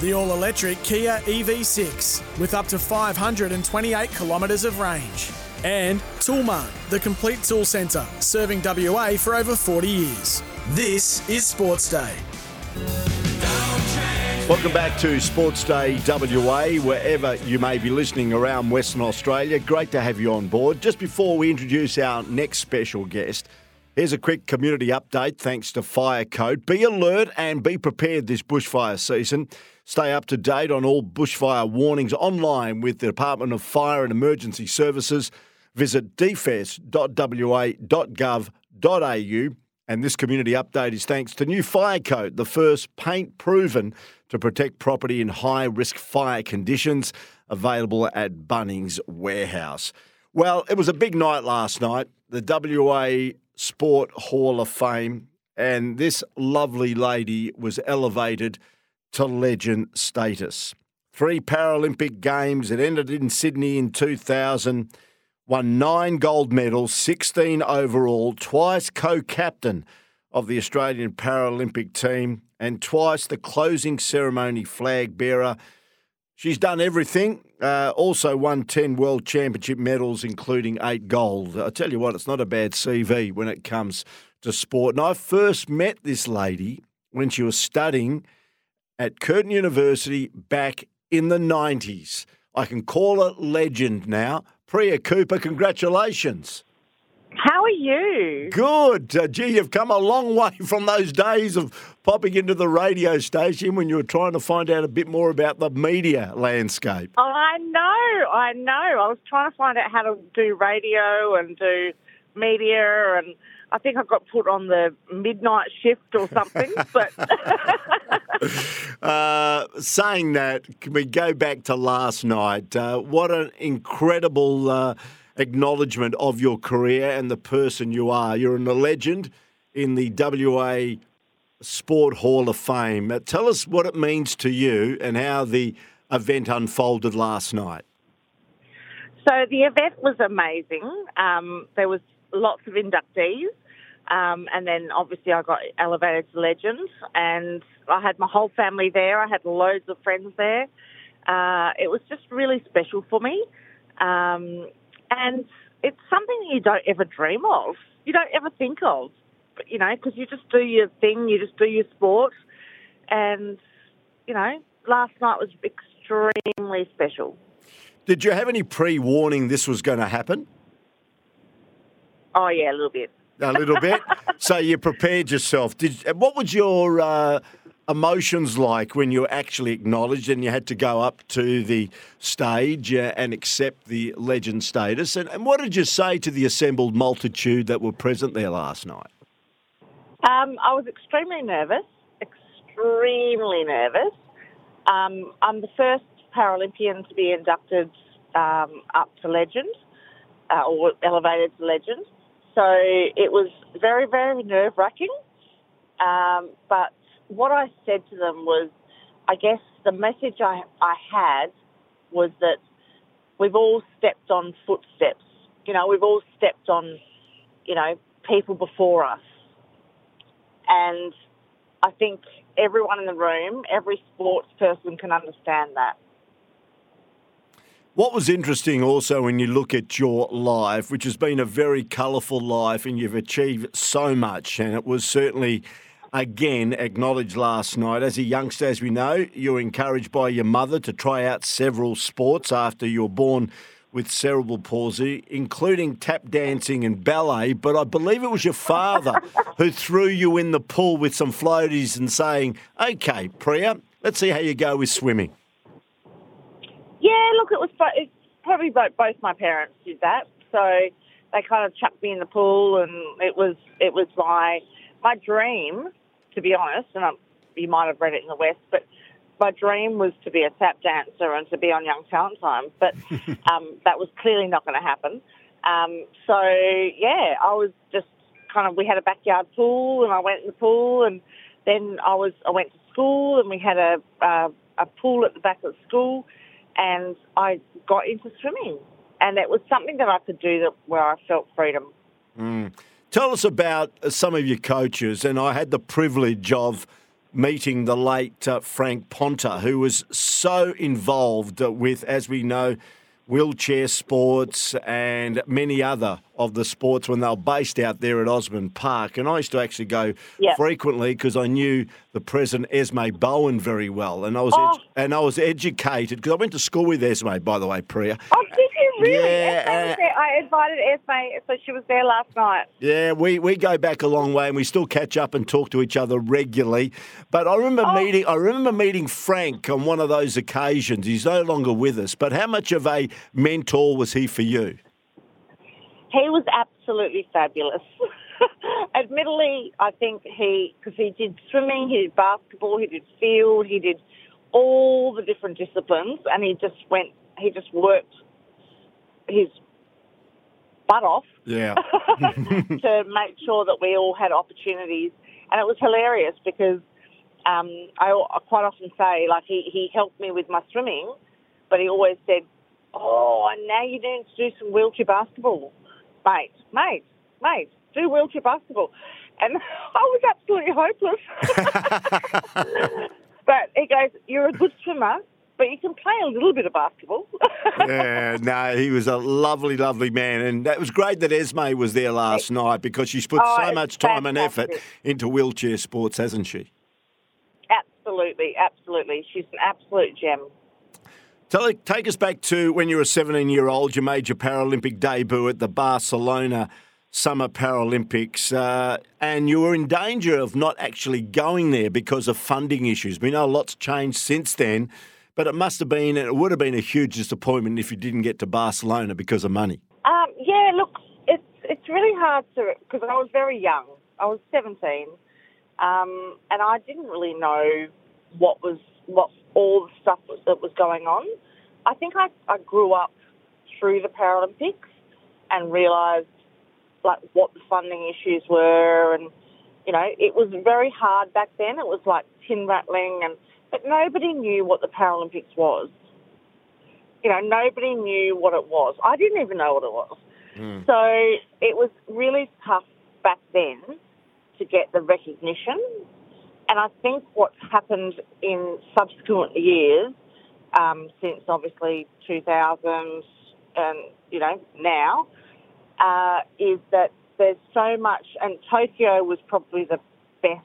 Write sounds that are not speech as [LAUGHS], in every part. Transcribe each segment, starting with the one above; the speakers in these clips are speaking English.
the all electric Kia EV6 with up to 528 kilometres of range. And Toolmart, the complete tool centre, serving WA for over 40 years. This is Sports Day. Welcome back to Sports Day WA, wherever you may be listening around Western Australia. Great to have you on board. Just before we introduce our next special guest, here's a quick community update thanks to Fire Code. Be alert and be prepared this bushfire season. Stay up to date on all bushfire warnings online with the Department of Fire and Emergency Services. Visit dfes.wa.gov.au. And this community update is thanks to New Fire Code, the first paint proven to protect property in high risk fire conditions, available at Bunnings Warehouse. Well, it was a big night last night, the WA Sport Hall of Fame, and this lovely lady was elevated to legend status. Three Paralympic Games, it ended in Sydney in 2000 won nine gold medals, 16 overall, twice co captain of the Australian Paralympic team, and twice the closing ceremony flag bearer. She's done everything. Uh, also won 10 World Championship medals, including eight gold. I tell you what, it's not a bad CV when it comes to sport. And I first met this lady when she was studying at Curtin University back in the 90s. I can call it legend now. Priya Cooper, congratulations. How are you? Good. Uh, gee, you've come a long way [LAUGHS] from those days of popping into the radio station when you were trying to find out a bit more about the media landscape. Oh, I know, I know. I was trying to find out how to do radio and do media, and I think I got put on the midnight shift or something. but [LAUGHS] [LAUGHS] [LAUGHS] uh, saying that, can we go back to last night? Uh, what an incredible uh, acknowledgement of your career and the person you are. You're a legend in the WA Sport Hall of Fame. Uh, tell us what it means to you and how the event unfolded last night. So the event was amazing. Um, there was lots of inductees. Um, and then obviously I got elevated to legend, and I had my whole family there. I had loads of friends there. Uh, it was just really special for me, um, and it's something that you don't ever dream of. You don't ever think of, you know, because you just do your thing, you just do your sport, and you know, last night was extremely special. Did you have any pre-warning this was going to happen? Oh yeah, a little bit a little bit. so you prepared yourself. Did what was your uh, emotions like when you were actually acknowledged and you had to go up to the stage uh, and accept the legend status? And, and, what did you say to the assembled multitude that were present there last night? Um, I was extremely nervous, extremely nervous. Um, I'm the first Paralympian to be inducted um, up to legend uh, or elevated to legend. So it was very, very nerve wracking. Um, but what I said to them was, I guess the message I, I had was that we've all stepped on footsteps. You know, we've all stepped on, you know, people before us. And I think everyone in the room, every sports person can understand that. What was interesting also when you look at your life, which has been a very colourful life and you've achieved so much, and it was certainly again acknowledged last night. As a youngster, as we know, you were encouraged by your mother to try out several sports after you were born with cerebral palsy, including tap dancing and ballet. But I believe it was your father [LAUGHS] who threw you in the pool with some floaties and saying, "Okay, Priya, let's see how you go with swimming." Yeah, look, it was it's probably both, both my parents did that. So they kind of chucked me in the pool, and it was it was my my dream, to be honest. And I'm, you might have read it in the West, but my dream was to be a tap dancer and to be on Young Talent Time. But [LAUGHS] um, that was clearly not going to happen. Um, so yeah, I was just kind of we had a backyard pool, and I went in the pool, and then I was I went to school, and we had a uh, a pool at the back of school and I got into swimming. And it was something that I could do that where I felt freedom. Mm. Tell us about some of your coaches, and I had the privilege of meeting the late uh, Frank Ponta, who was so involved with, as we know, wheelchair sports and many other of the sports when they were based out there at Osborne Park. And I used to actually go Yep. frequently because I knew the president Esme Bowen very well, and I was Oh. edu- and I was educated because I went to school with Esme, by the way, Priya. Oh, really? Yeah, uh, there. I invited Esme, so she was there last night. Yeah, we, we go back a long way and we still catch up and talk to each other regularly. But I remember Oh. meeting I remember meeting Frank on one of those occasions. He's no longer with us, but how much of a mentor was he for you? He was absolutely fabulous. [LAUGHS] Admittedly, I think he, because he did swimming, he did basketball, he did field, he did all the different disciplines, and he just went, he just worked his butt off Yeah. [LAUGHS] [LAUGHS] to make sure that we all had opportunities. And it was hilarious because um, I, I quite often say, like, he, he helped me with my swimming, but he always said, Oh, and now you need to do some wheelchair basketball. Mate, mate, mate, do wheelchair basketball. And [LAUGHS] I was absolutely hopeless. but he goes, You're a good swimmer, but you can play a little bit of basketball. [LAUGHS] yeah, no, he was a lovely, lovely man. And that was great that Esme was there last night because she's put Oh, so much time and effort into wheelchair sports, hasn't she? absolutely, absolutely. She's an absolute gem. Tell, take us back to when you were 17 year old. You made your Paralympic debut at the Barcelona Summer Paralympics, uh, and you were in danger of not actually going there because of funding issues. We know a lot's changed since then, but it must have been, it would have been a huge disappointment if you didn't get to Barcelona because of money. Um, yeah, look, it's it's really hard to because I was very young. I was seventeen, um, and I didn't really know what was what all the stuff that was going on. I think I, I grew up through the Paralympics and realised like what the funding issues were, and you know it was very hard back then. It was like tin rattling, and but nobody knew what the Paralympics was. You know, nobody knew what it was. I didn't even know what it was. So it was really tough back then to get the recognition. And I think what's happened in subsequent years, um, since obviously 2000 and, you know, now, uh, is that there's so much, and Tokyo was probably the best,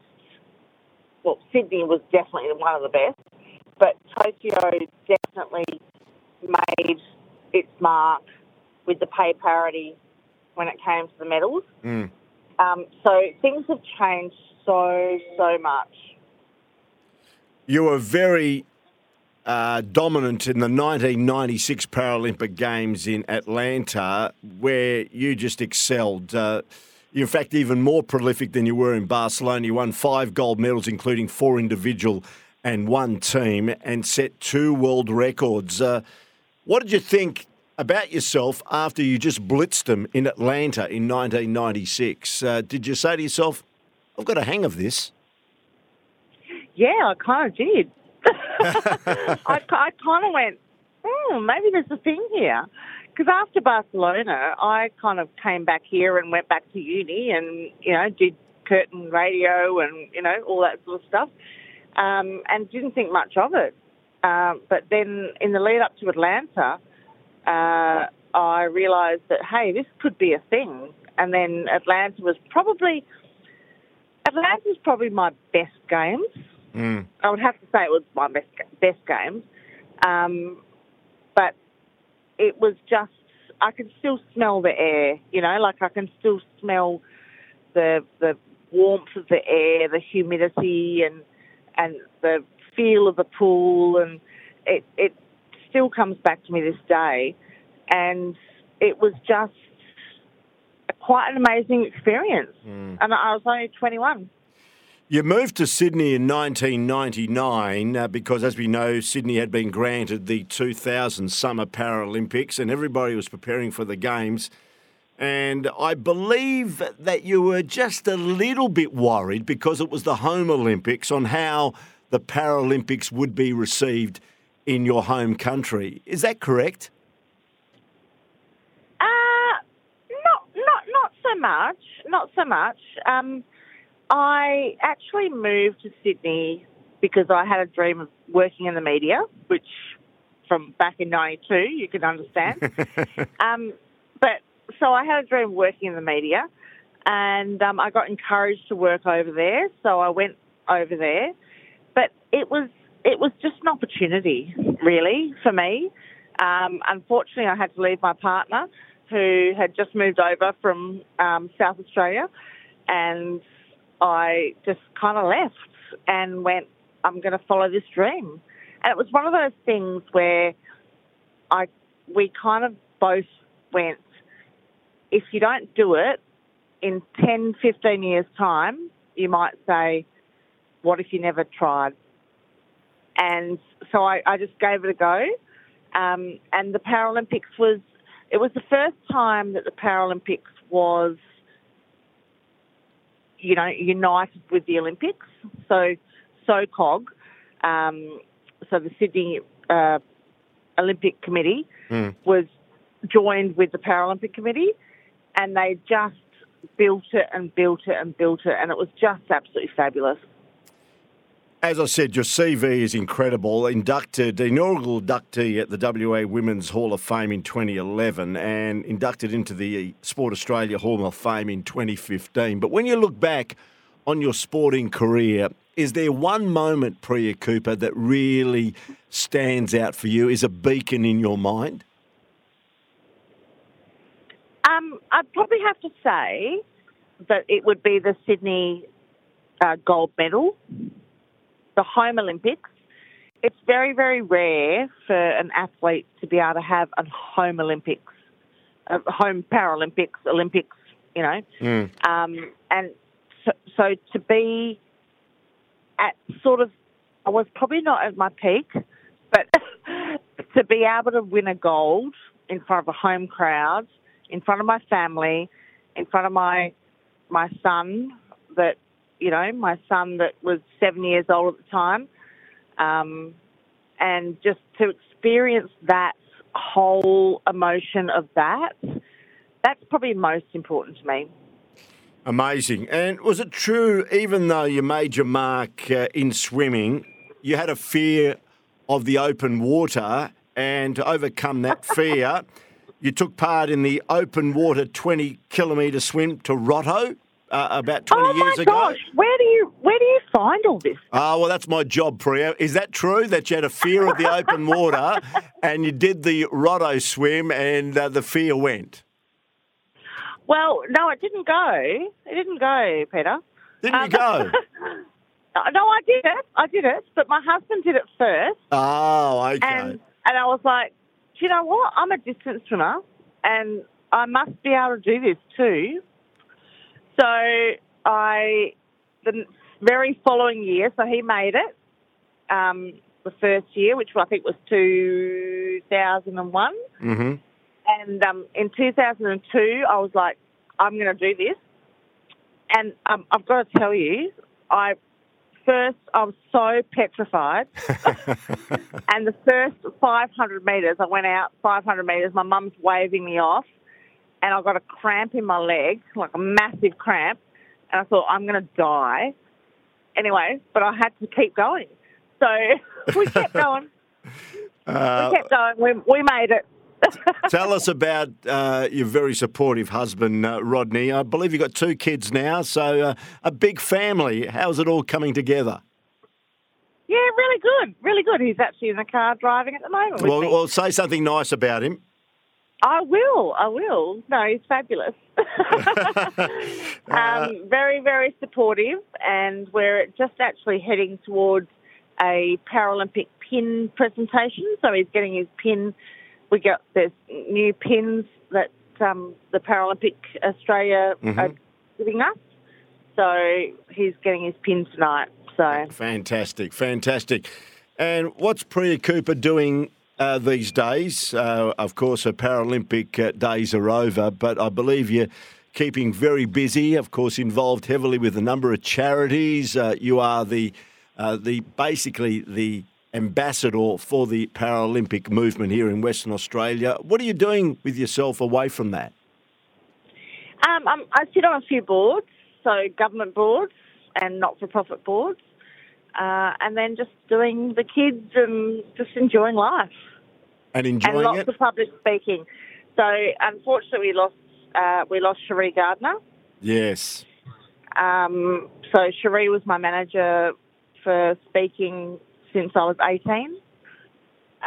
well, Sydney was definitely one of the best, but Tokyo definitely made its mark with the pay parity when it came to the medals. Um, so things have changed so, so much. You were very uh, dominant in the 1996 Paralympic Games in Atlanta, where you just excelled. Uh, you're in fact even more prolific than you were in Barcelona. You won five gold medals, including four individual and one team, and set two world records. Uh, what did you think about yourself after you just blitzed them in Atlanta in 1996? Uh, did you say to yourself, I've got a hang of this? Yeah, I kind of did. [LAUGHS] [LAUGHS] I, I kind of went, oh, maybe there's a thing here. Because after Barcelona, I kind of came back here and went back to uni and, you know, did Curtin radio and, you know, all that sort of stuff um, and didn't think much of it. Um, but then in the lead up to Atlanta, uh, I realised that, hey, this could be a thing. And then Atlanta was probably, Atlanta's probably my best games. I would have to say it was my best best games, um, it was just I can still smell the air. You know, like I can still smell the the warmth of the air, the humidity, and and the feel of the pool, and it it still comes back to me this day, and it was just quite an amazing experience. Mm. And I was only twenty one. You moved to Sydney in 1999 uh, because, as we know, Sydney had been granted the 2000 Summer Paralympics and everybody was preparing for the Games. And I believe that you were just a little bit worried because it was the home Olympics on how the Paralympics would be received in your home country. Is that correct? Uh, not not not so much. Not so much. Um, I actually moved to Sydney because I had a dream of working in the media, which from back in 92, you can understand. [LAUGHS] um, but so I had a dream of working in the media and um, I got encouraged to work over there, so I went over there. But it was it was just an opportunity, really, for me. Um, unfortunately, I had to leave my partner, who had just moved over from um, South Australia, and I just kind of left and went, I'm going to follow this dream. And it was one of those things where I we kind of both went, if you don't do it, in 10, 15 years' time, you might say, what if you never tried? And so I, I just gave it a go. Um, and the Paralympics was, it was the first time that the Paralympics was, you know, united with the Olympics. So, SOCOG, um, so the Sydney uh, Olympic Committee Mm. was joined with the Paralympic Committee and they just built it and built it and built it, and it was just absolutely fabulous. As I said, your CV is incredible. Inducted, inaugural inductee at the WA Women's Hall of Fame in 2011 and inducted into the Sport Australia Hall of Fame in 2015. But when you look back on your sporting career, is there one moment, Priya Cooper, that really stands out for you, is a beacon in your mind? Um, I'd probably have to say that it would be the Sydney uh, gold medal, the home Olympics. It's very, very rare for an athlete to be able to have a home Olympics, a home Paralympics, Olympics, you know. Um, and so, so to be at sort of, I was probably not at my peak, but [LAUGHS] to be able to win a gold in front of a home crowd, in front of my family, in front of my my son that you know my son that was seven years old at the time, um, and just to experience that whole emotion of that, that's probably most important to me. Amazing. And was it true, even though you made your mark uh, in swimming, you had a fear of the open water, and to overcome that [LAUGHS] fear, you took part in the open water 20 kilometre swim to Rotto uh, about 20 oh years my gosh, where do you where do you find all this? Ah, well, that's my job, Priya. Is that true that you had a fear of the [LAUGHS] open water and you did the Rotto swim and uh, the fear went? Well, no, it didn't go. It didn't go, Peter. Didn't you Um, go? [LAUGHS] No, I did it. I did it, but my husband did it first, Oh, okay. and and I was like, do you know what? I'm a distance swimmer, and I must be able to do this too. So I, the very following year, so he made it. Um, the first year, which I think was 2001. hmm And um, in 2002, I was like, I'm going to do this. And um, I've got to tell you, I first I was so petrified. [LAUGHS] and the first 500 metres, I went out 500 metres. My mum's waving me off, and I got a cramp in my leg, like a massive cramp. And I thought I'm going to die. Anyway, but I had to keep going. So [LAUGHS] we kept going. [LAUGHS] Uh, we kept going. We, we made it. [LAUGHS] Tell us about uh, your very supportive husband, uh, Rodney. I believe you've got two kids now, so uh, a big family. How's it all coming together? Yeah, really good, really good. He's actually in the car driving at the moment. Well, well, say something nice about him. I will, I will. No, he's fabulous. [LAUGHS] [LAUGHS] um, very, very supportive, and we're just actually heading towards a Paralympic pin presentation. So he's getting his pin. We got there's new pins that um, the Paralympic Australia are giving us. So he's getting his pin tonight. So Fantastic, fantastic. And what's Priya Cooper doing uh, these days? Uh, of course, her Paralympic uh, days are over, but I believe you're keeping very busy. Of course, involved heavily with a number of charities. Uh, you are the uh, the basically the ambassador for the Paralympic movement here in Western Australia. What are you doing with yourself away from that? Um, um, I sit on a few boards, so government boards, and not-for-profit boards, uh, and then just doing the kids and just enjoying life and enjoying and lots it. of public speaking. So unfortunately, we lost uh, we lost Cherie Gardner. Yes. Um, so Cherie was my manager for speaking since I was 18.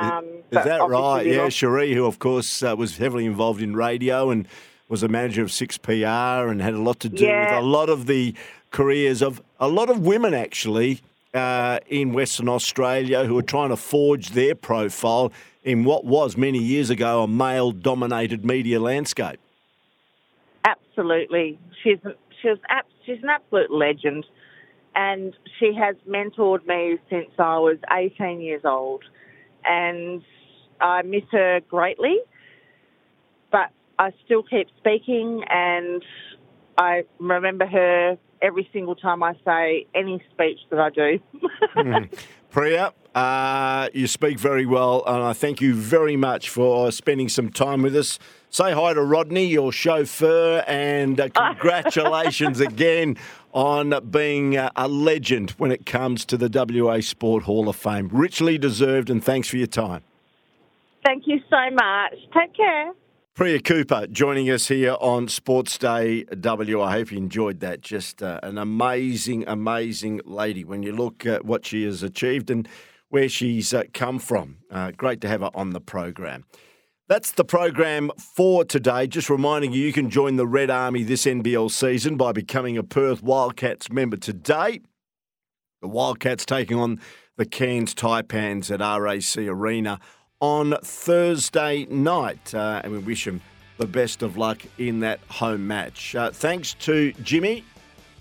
Um, Is but that right? Yeah, lost- Cherie, who of course uh, was heavily involved in radio and was a manager of Six PR and had a lot to do Yeah. with a lot of the careers of a lot of women actually uh, in Western Australia who are trying to forge their profile in what was many years ago a male-dominated media landscape. Absolutely, she's she's she's an absolute legend, and she has mentored me since I was 18 years old, and I miss her greatly. But I still keep speaking, and I remember her every single time I say any speech that I do. Priya, uh, you speak very well, and I thank you very much for spending some time with us. Say hi to Rodney, your chauffeur, and uh, [LAUGHS] congratulations again on being uh, a legend when it comes to the WA Sport Hall of Fame. Richly deserved, and thanks for your time. Thank you so much. Take care. Priya Cooper joining us here on Sports Day W. I hope you enjoyed that. Just uh, an amazing, amazing lady when you look at what she has achieved and where she's uh, come from. Uh, great to have her on the program. That's the program for today. Just reminding you, you can join the Red Army this NBL season by becoming a Perth Wildcats member today. The Wildcats taking on the Cairns Taipans at RAC Arena on Thursday night. Uh, and we wish them the best of luck in that home match. Uh, thanks to Jimmy,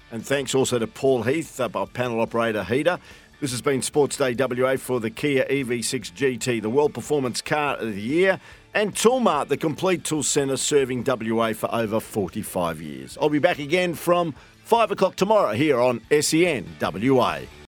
and thanks also to Paul Heath, uh, our panel operator Heater. This has been Sports Day WA for the Kia EV6 GT, the World Performance Car of the Year, and Toolmart, the complete tool centre serving WA for over 45 years. I'll be back again from 5 o'clock tomorrow here on SEN WA.